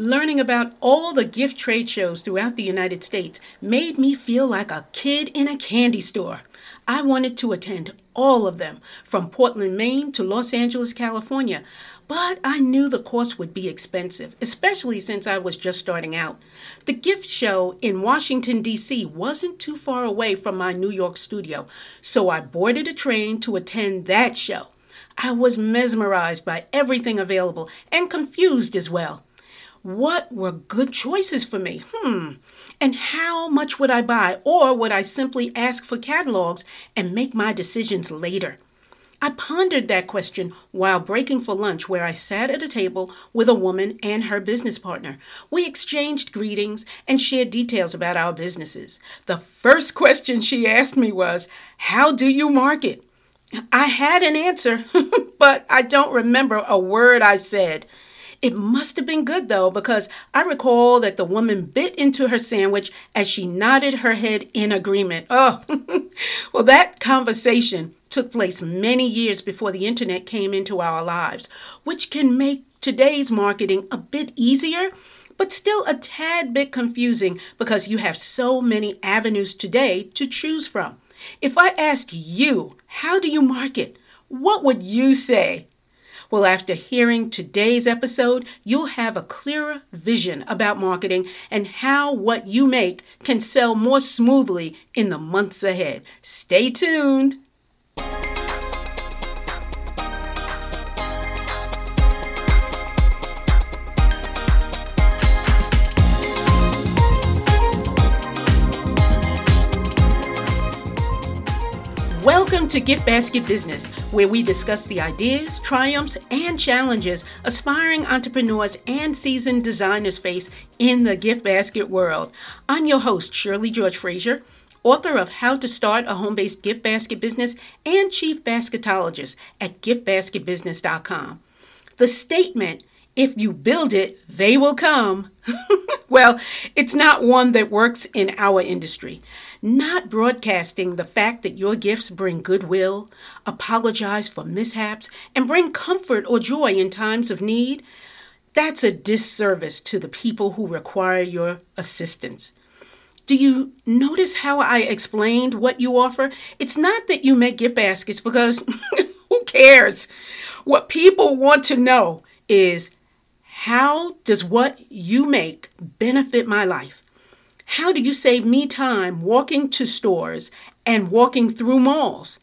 Learning about all the gift trade shows throughout the United States made me feel like a kid in a candy store. I wanted to attend all of them, from Portland, Maine to Los Angeles, California, but I knew the course would be expensive, especially since I was just starting out. The gift show in Washington, D.C. wasn't too far away from my New York studio, so I boarded a train to attend that show. I was mesmerized by everything available and confused as well. What were good choices for me? Hmm. And how much would I buy? Or would I simply ask for catalogs and make my decisions later? I pondered that question while breaking for lunch, where I sat at a table with a woman and her business partner. We exchanged greetings and shared details about our businesses. The first question she asked me was, How do you market? I had an answer, but I don't remember a word I said. It must have been good though, because I recall that the woman bit into her sandwich as she nodded her head in agreement. Oh, well, that conversation took place many years before the internet came into our lives, which can make today's marketing a bit easier, but still a tad bit confusing because you have so many avenues today to choose from. If I asked you, how do you market? What would you say? Well, after hearing today's episode, you'll have a clearer vision about marketing and how what you make can sell more smoothly in the months ahead. Stay tuned. To Gift Basket Business, where we discuss the ideas, triumphs, and challenges aspiring entrepreneurs and seasoned designers face in the gift basket world. I'm your host, Shirley George Frazier, author of How to Start a Home Based Gift Basket Business and Chief Basketologist at giftbasketbusiness.com. The statement, if you build it, they will come. well, it's not one that works in our industry not broadcasting the fact that your gifts bring goodwill, apologize for mishaps, and bring comfort or joy in times of need, that's a disservice to the people who require your assistance. Do you notice how I explained what you offer? It's not that you make gift baskets because who cares? What people want to know is how does what you make benefit my life? How do you save me time walking to stores and walking through malls?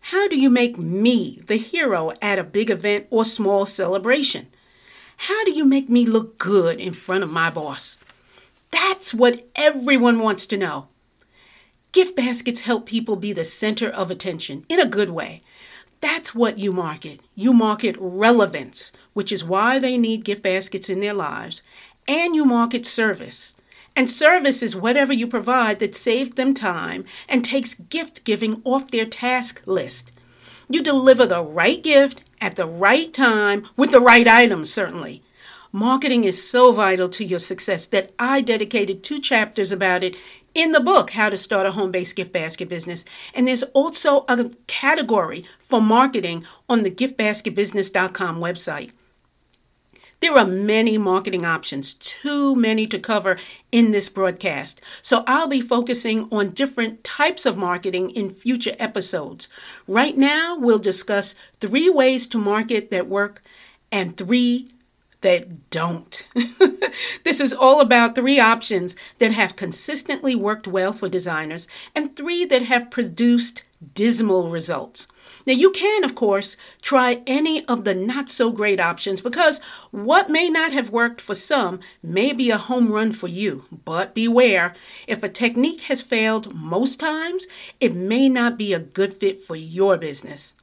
How do you make me the hero at a big event or small celebration? How do you make me look good in front of my boss? That's what everyone wants to know. Gift baskets help people be the center of attention in a good way. That's what you market. You market relevance, which is why they need gift baskets in their lives, and you market service. And service is whatever you provide that saves them time and takes gift giving off their task list. You deliver the right gift at the right time with the right items, certainly. Marketing is so vital to your success that I dedicated two chapters about it in the book, How to Start a Home Based Gift Basket Business. And there's also a category for marketing on the giftbasketbusiness.com website. There are many marketing options, too many to cover in this broadcast. So I'll be focusing on different types of marketing in future episodes. Right now, we'll discuss three ways to market that work and three that don't. this is all about three options that have consistently worked well for designers and three that have produced dismal results. Now, you can, of course, try any of the not so great options because what may not have worked for some may be a home run for you. But beware, if a technique has failed most times, it may not be a good fit for your business.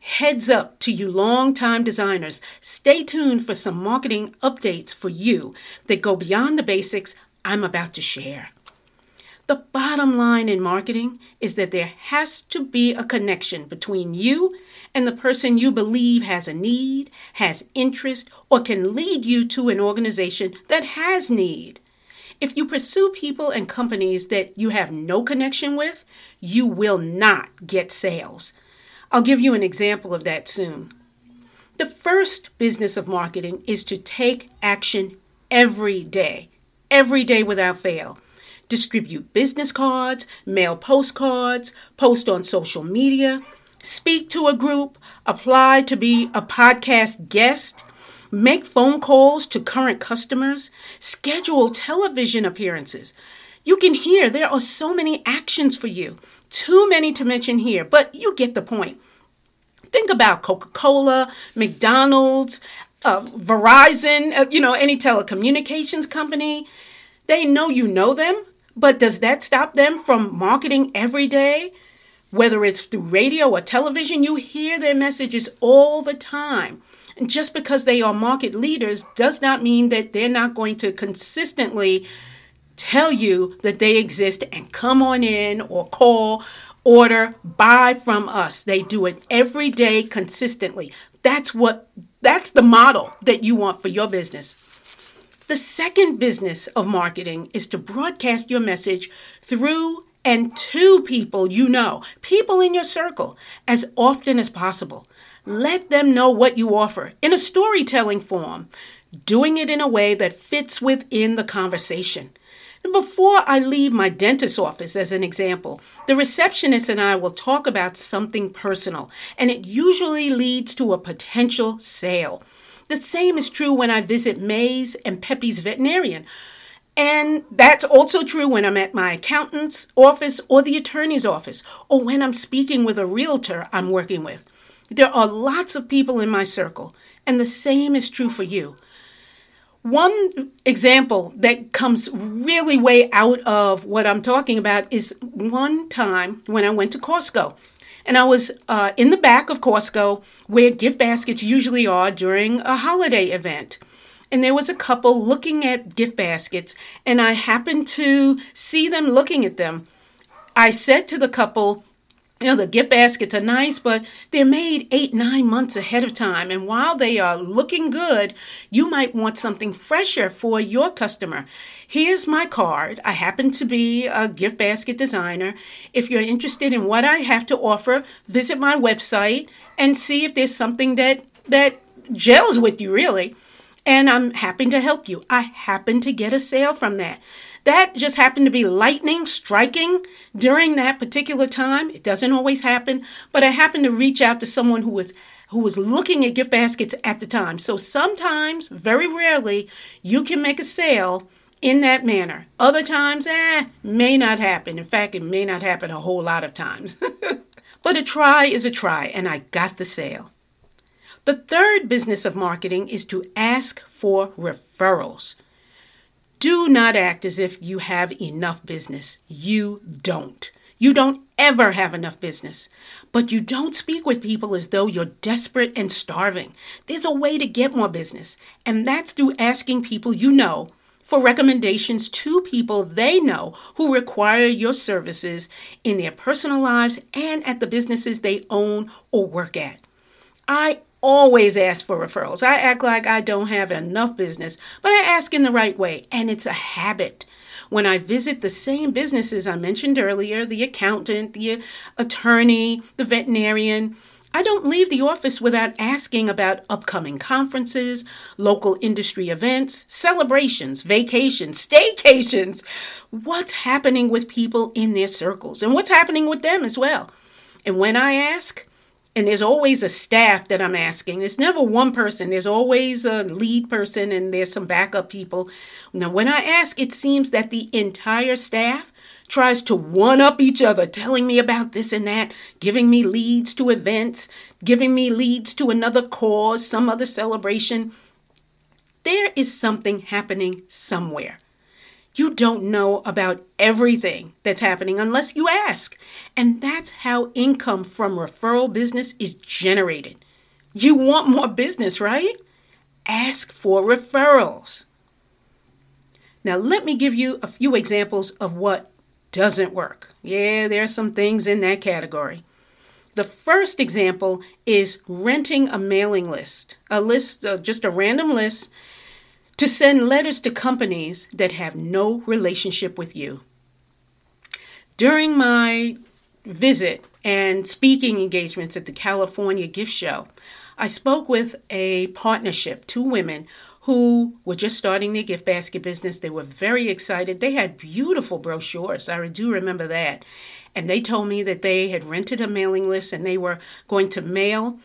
Heads up to you long-time designers. Stay tuned for some marketing updates for you that go beyond the basics I'm about to share. The bottom line in marketing is that there has to be a connection between you and the person you believe has a need, has interest, or can lead you to an organization that has need. If you pursue people and companies that you have no connection with, you will not get sales. I'll give you an example of that soon. The first business of marketing is to take action every day, every day without fail. Distribute business cards, mail postcards, post on social media, speak to a group, apply to be a podcast guest, make phone calls to current customers, schedule television appearances. You can hear there are so many actions for you, too many to mention here, but you get the point. Think about Coca Cola, McDonald's, uh, Verizon, uh, you know, any telecommunications company. They know you know them, but does that stop them from marketing every day? Whether it's through radio or television, you hear their messages all the time. And just because they are market leaders does not mean that they're not going to consistently tell you that they exist and come on in or call, order, buy from us. They do it every day consistently. That's what that's the model that you want for your business. The second business of marketing is to broadcast your message through and to people you know, people in your circle, as often as possible. Let them know what you offer in a storytelling form, doing it in a way that fits within the conversation. Before I leave my dentist's office, as an example, the receptionist and I will talk about something personal, and it usually leads to a potential sale. The same is true when I visit Mays and Pepe's veterinarian. And that's also true when I'm at my accountant's office or the attorney's office, or when I'm speaking with a realtor I'm working with. There are lots of people in my circle, and the same is true for you. One example that comes really way out of what I'm talking about is one time when I went to Costco. And I was uh, in the back of Costco where gift baskets usually are during a holiday event. And there was a couple looking at gift baskets, and I happened to see them looking at them. I said to the couple, you know, the gift baskets are nice, but they're made eight, nine months ahead of time. And while they are looking good, you might want something fresher for your customer. Here's my card. I happen to be a gift basket designer. If you're interested in what I have to offer, visit my website and see if there's something that, that gels with you, really. And I'm happy to help you. I happen to get a sale from that. That just happened to be lightning striking during that particular time. It doesn't always happen, but I happened to reach out to someone who was who was looking at gift baskets at the time. So sometimes, very rarely, you can make a sale in that manner. Other times, eh, may not happen. In fact, it may not happen a whole lot of times. but a try is a try, and I got the sale. The third business of marketing is to ask for referrals. Do not act as if you have enough business. You don't. You don't ever have enough business. But you don't speak with people as though you're desperate and starving. There's a way to get more business, and that's through asking people you know for recommendations to people they know who require your services in their personal lives and at the businesses they own or work at. I always ask for referrals. I act like I don't have enough business, but I ask in the right way, and it's a habit. When I visit the same businesses I mentioned earlier the accountant, the attorney, the veterinarian I don't leave the office without asking about upcoming conferences, local industry events, celebrations, vacations, staycations, what's happening with people in their circles, and what's happening with them as well. And when I ask, and there's always a staff that I'm asking. There's never one person. There's always a lead person and there's some backup people. Now, when I ask, it seems that the entire staff tries to one up each other, telling me about this and that, giving me leads to events, giving me leads to another cause, some other celebration. There is something happening somewhere. You don't know about everything that's happening unless you ask. And that's how income from referral business is generated. You want more business, right? Ask for referrals. Now, let me give you a few examples of what doesn't work. Yeah, there are some things in that category. The first example is renting a mailing list, a list, uh, just a random list to send letters to companies that have no relationship with you. During my visit and speaking engagements at the California Gift Show, I spoke with a partnership, two women who were just starting their gift basket business. They were very excited. They had beautiful brochures. I do remember that. And they told me that they had rented a mailing list and they were going to mail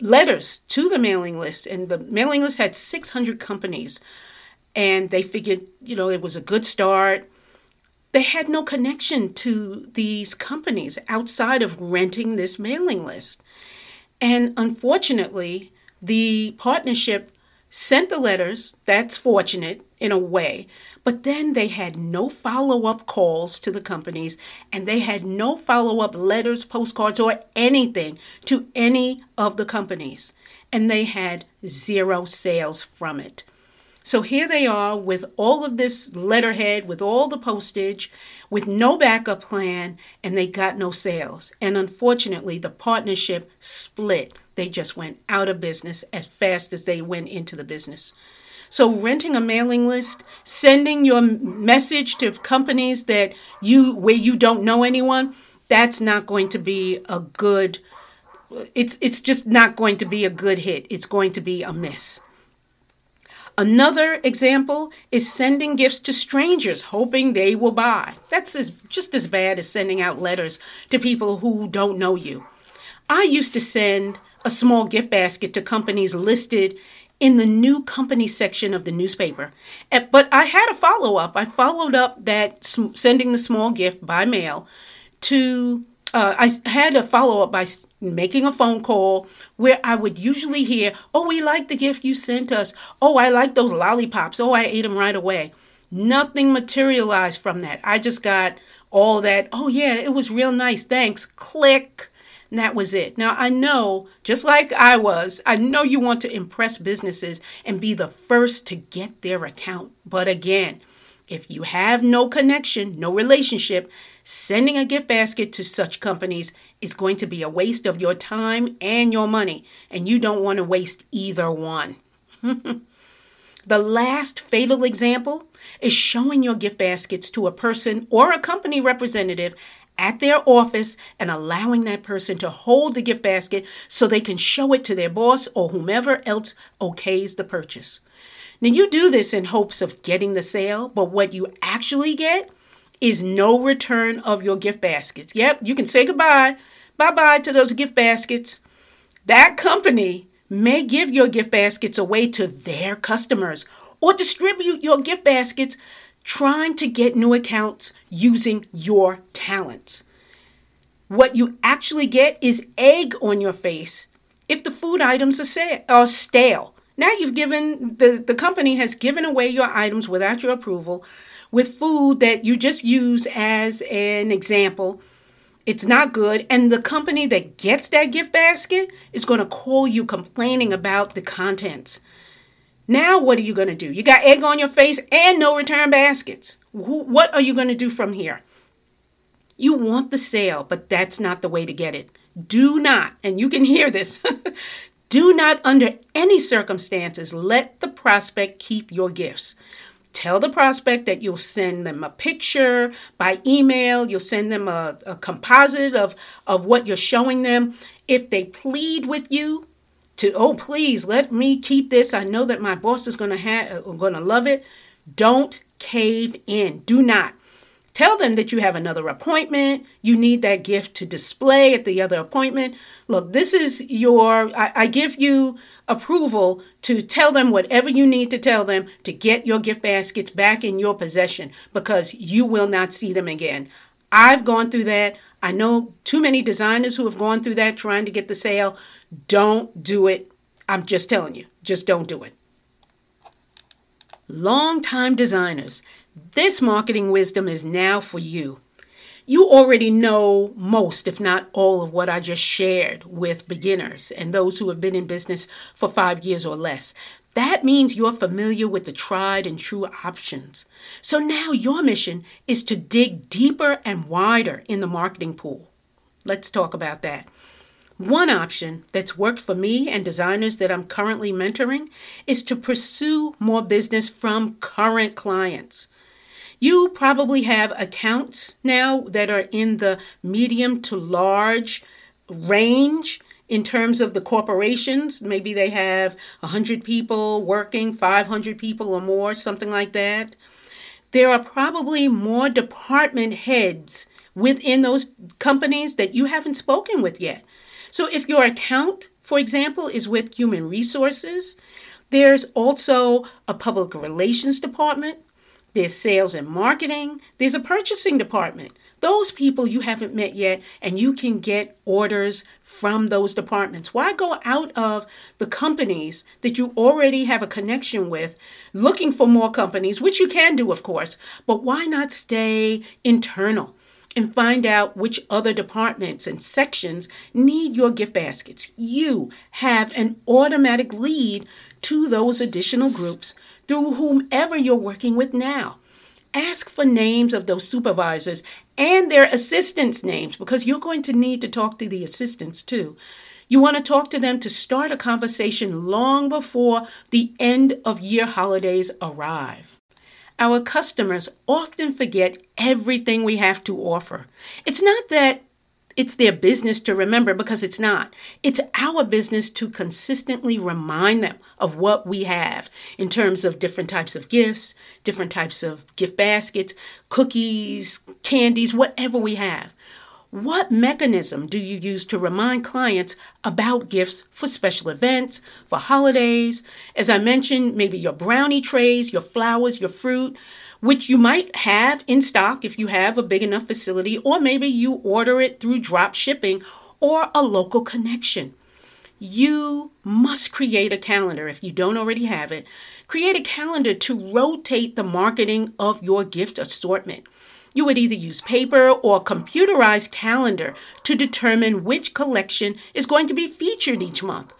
letters to the mailing list. And the mailing list had 600 companies. And they figured, you know, it was a good start. They had no connection to these companies outside of renting this mailing list. And unfortunately, the partnership sent the letters. That's fortunate in a way. But then they had no follow up calls to the companies and they had no follow up letters, postcards, or anything to any of the companies. And they had zero sales from it. So here they are with all of this letterhead, with all the postage, with no backup plan, and they got no sales. And unfortunately, the partnership split. They just went out of business as fast as they went into the business. So renting a mailing list, sending your message to companies that you where you don't know anyone, that's not going to be a good it's it's just not going to be a good hit. It's going to be a miss. Another example is sending gifts to strangers hoping they will buy. That's as, just as bad as sending out letters to people who don't know you. I used to send a small gift basket to companies listed in the new company section of the newspaper. Eh, but I had a follow up. I followed up that sending the small gift by mail to, uh, I had a follow up by making a phone call where I would usually hear, Oh, we like the gift you sent us. Oh, I like those lollipops. Oh, I ate them right away. Nothing materialized from that. I just got all that, Oh, yeah, it was real nice. Thanks. Click. And that was it. Now, I know, just like I was, I know you want to impress businesses and be the first to get their account. But again, if you have no connection, no relationship, sending a gift basket to such companies is going to be a waste of your time and your money, and you don't want to waste either one. the last fatal example is showing your gift baskets to a person or a company representative at their office and allowing that person to hold the gift basket so they can show it to their boss or whomever else okays the purchase. Now, you do this in hopes of getting the sale, but what you actually get is no return of your gift baskets. Yep, you can say goodbye, bye bye to those gift baskets. That company may give your gift baskets away to their customers or distribute your gift baskets trying to get new accounts using your talents. What you actually get is egg on your face if the food items are stale. Now you've given the, the company has given away your items without your approval with food that you just use as an example. It's not good. And the company that gets that gift basket is going to call you complaining about the contents. Now, what are you going to do? You got egg on your face and no return baskets. What are you going to do from here? You want the sale, but that's not the way to get it. Do not, and you can hear this, do not under any circumstances let the prospect keep your gifts. Tell the prospect that you'll send them a picture by email, you'll send them a, a composite of, of what you're showing them. If they plead with you, to oh please let me keep this i know that my boss is going to have going to love it don't cave in do not tell them that you have another appointment you need that gift to display at the other appointment look this is your I, I give you approval to tell them whatever you need to tell them to get your gift baskets back in your possession because you will not see them again I've gone through that. I know too many designers who have gone through that trying to get the sale. Don't do it. I'm just telling you, just don't do it. Long-time designers, this marketing wisdom is now for you. You already know most, if not all, of what I just shared with beginners and those who have been in business for five years or less. That means you're familiar with the tried and true options. So now your mission is to dig deeper and wider in the marketing pool. Let's talk about that. One option that's worked for me and designers that I'm currently mentoring is to pursue more business from current clients. You probably have accounts now that are in the medium to large range in terms of the corporations. Maybe they have 100 people working, 500 people or more, something like that. There are probably more department heads within those companies that you haven't spoken with yet. So if your account, for example, is with human resources, there's also a public relations department, there's sales and marketing, there's a purchasing department. Those people you haven't met yet, and you can get orders from those departments. Why go out of the companies that you already have a connection with looking for more companies, which you can do, of course, but why not stay internal? and find out which other departments and sections need your gift baskets. You have an automatic lead to those additional groups through whomever you're working with now. Ask for names of those supervisors and their assistants' names because you're going to need to talk to the assistants too. You want to talk to them to start a conversation long before the end of year holidays arrive. Our customers often forget everything we have to offer. It's not that it's their business to remember because it's not. It's our business to consistently remind them of what we have in terms of different types of gifts, different types of gift baskets, cookies, candies, whatever we have. What mechanism do you use to remind clients about gifts for special events, for holidays? As I mentioned, maybe your brownie trays, your flowers, your fruit, which you might have in stock if you have a big enough facility, or maybe you order it through drop shipping or a local connection. You must create a calendar if you don't already have it. Create a calendar to rotate the marketing of your gift assortment. You would either use paper or computerized calendar to determine which collection is going to be featured each month.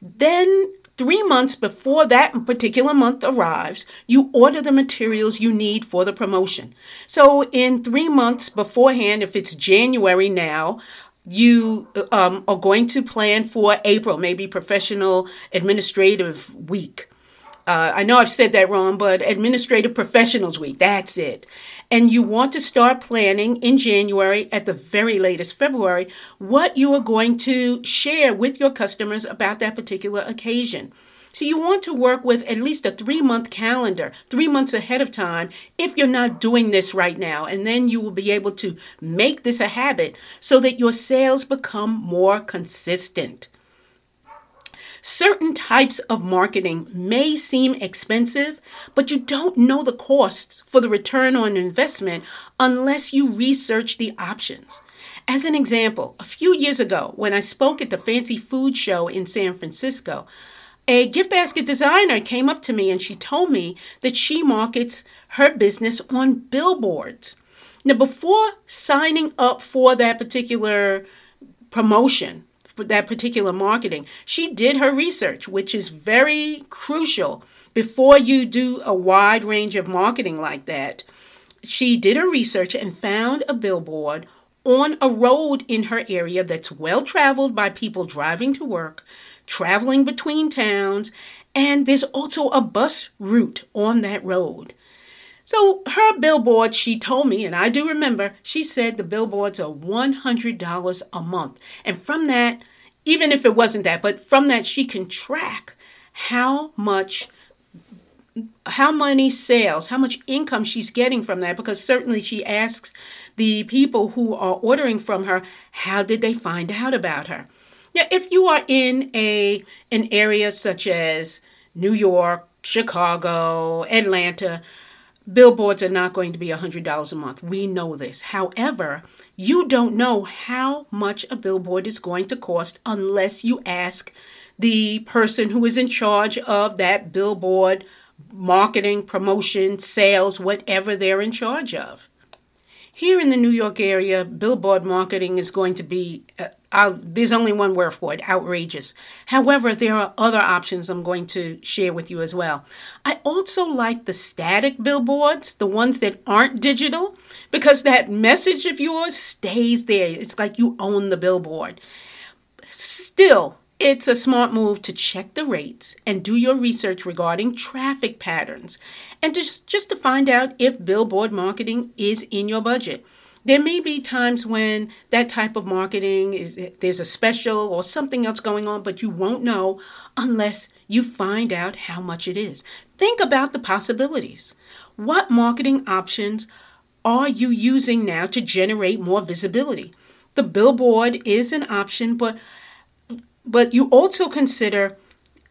Then, three months before that particular month arrives, you order the materials you need for the promotion. So, in three months beforehand, if it's January now, you um, are going to plan for April, maybe professional administrative week. Uh, I know I've said that wrong, but Administrative Professionals Week, that's it. And you want to start planning in January, at the very latest February, what you are going to share with your customers about that particular occasion. So you want to work with at least a three month calendar, three months ahead of time, if you're not doing this right now. And then you will be able to make this a habit so that your sales become more consistent. Certain types of marketing may seem expensive, but you don't know the costs for the return on investment unless you research the options. As an example, a few years ago, when I spoke at the Fancy Food Show in San Francisco, a gift basket designer came up to me and she told me that she markets her business on billboards. Now, before signing up for that particular promotion, that particular marketing. She did her research, which is very crucial before you do a wide range of marketing like that. She did her research and found a billboard on a road in her area that's well traveled by people driving to work, traveling between towns, and there's also a bus route on that road. So her billboard, she told me, and I do remember, she said the billboards are $100 a month. And from that, even if it wasn't that, but from that, she can track how much how many sales, how much income she's getting from that because certainly she asks the people who are ordering from her, how did they find out about her? Now, if you are in a an area such as New York, Chicago, Atlanta, billboards are not going to be $100 a month. We know this. However, you don't know how much a billboard is going to cost unless you ask the person who is in charge of that billboard marketing, promotion, sales, whatever they're in charge of. Here in the New York area, billboard marketing is going to be, uh, uh, there's only one word for it outrageous. However, there are other options I'm going to share with you as well. I also like the static billboards, the ones that aren't digital, because that message of yours stays there. It's like you own the billboard. Still, it's a smart move to check the rates and do your research regarding traffic patterns and just, just to find out if billboard marketing is in your budget. There may be times when that type of marketing is there's a special or something else going on, but you won't know unless you find out how much it is. Think about the possibilities. What marketing options are you using now to generate more visibility? The billboard is an option, but but you also consider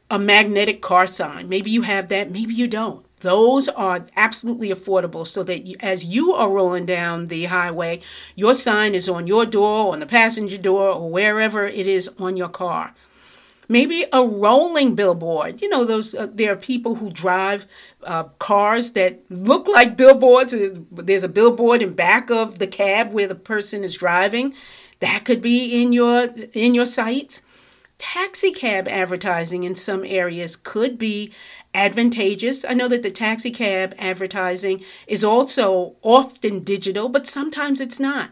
a magnetic car sign. Maybe you have that, maybe you don't. Those are absolutely affordable so that you, as you are rolling down the highway, your sign is on your door, on the passenger door, or wherever it is on your car. Maybe a rolling billboard. You know, those uh, there are people who drive uh, cars that look like billboards. There's a billboard in back of the cab where the person is driving. That could be in your in your sights. Taxi cab advertising in some areas could be advantageous. I know that the taxi cab advertising is also often digital, but sometimes it's not.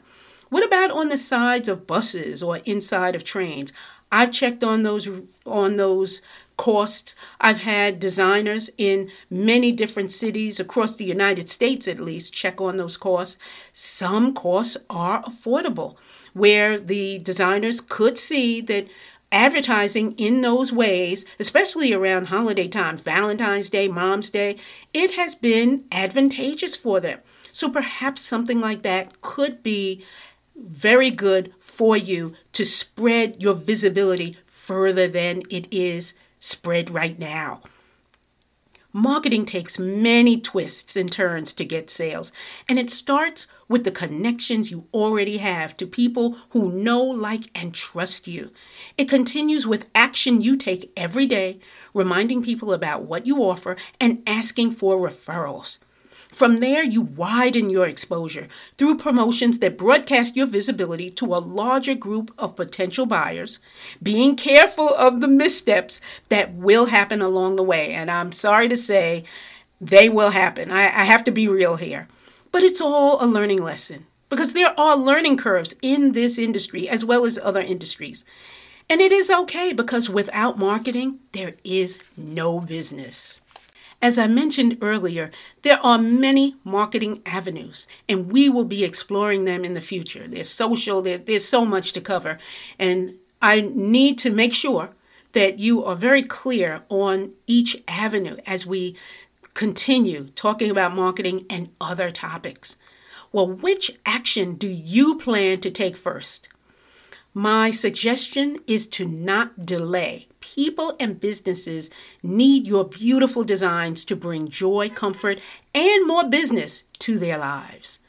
What about on the sides of buses or inside of trains? I've checked on those on those costs. I've had designers in many different cities across the United States at least check on those costs. Some costs are affordable where the designers could see that advertising in those ways, especially around holiday times, Valentine's Day, Mom's Day, it has been advantageous for them. So perhaps something like that could be very good for you to spread your visibility further than it is spread right now. Marketing takes many twists and turns to get sales, and it starts with the connections you already have to people who know, like, and trust you. It continues with action you take every day, reminding people about what you offer and asking for referrals. From there, you widen your exposure through promotions that broadcast your visibility to a larger group of potential buyers, being careful of the missteps that will happen along the way. And I'm sorry to say, they will happen. I, I have to be real here. But it's all a learning lesson because there are learning curves in this industry as well as other industries. And it is okay because without marketing, there is no business. As I mentioned earlier, there are many marketing avenues, and we will be exploring them in the future. There's social, there, there's so much to cover, and I need to make sure that you are very clear on each avenue as we continue talking about marketing and other topics. Well, which action do you plan to take first? My suggestion is to not delay people and businesses need your beautiful designs to bring joy, comfort, and more business to their lives.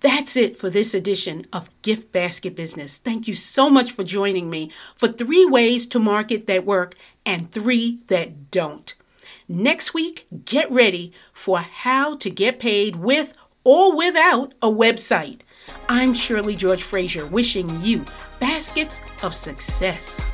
That's it for this edition of Gift Basket Business. Thank you so much for joining me for three ways to market that work and three that don't. Next week, get ready for how to get paid with or without a website. I'm Shirley George Frazier wishing you baskets of success.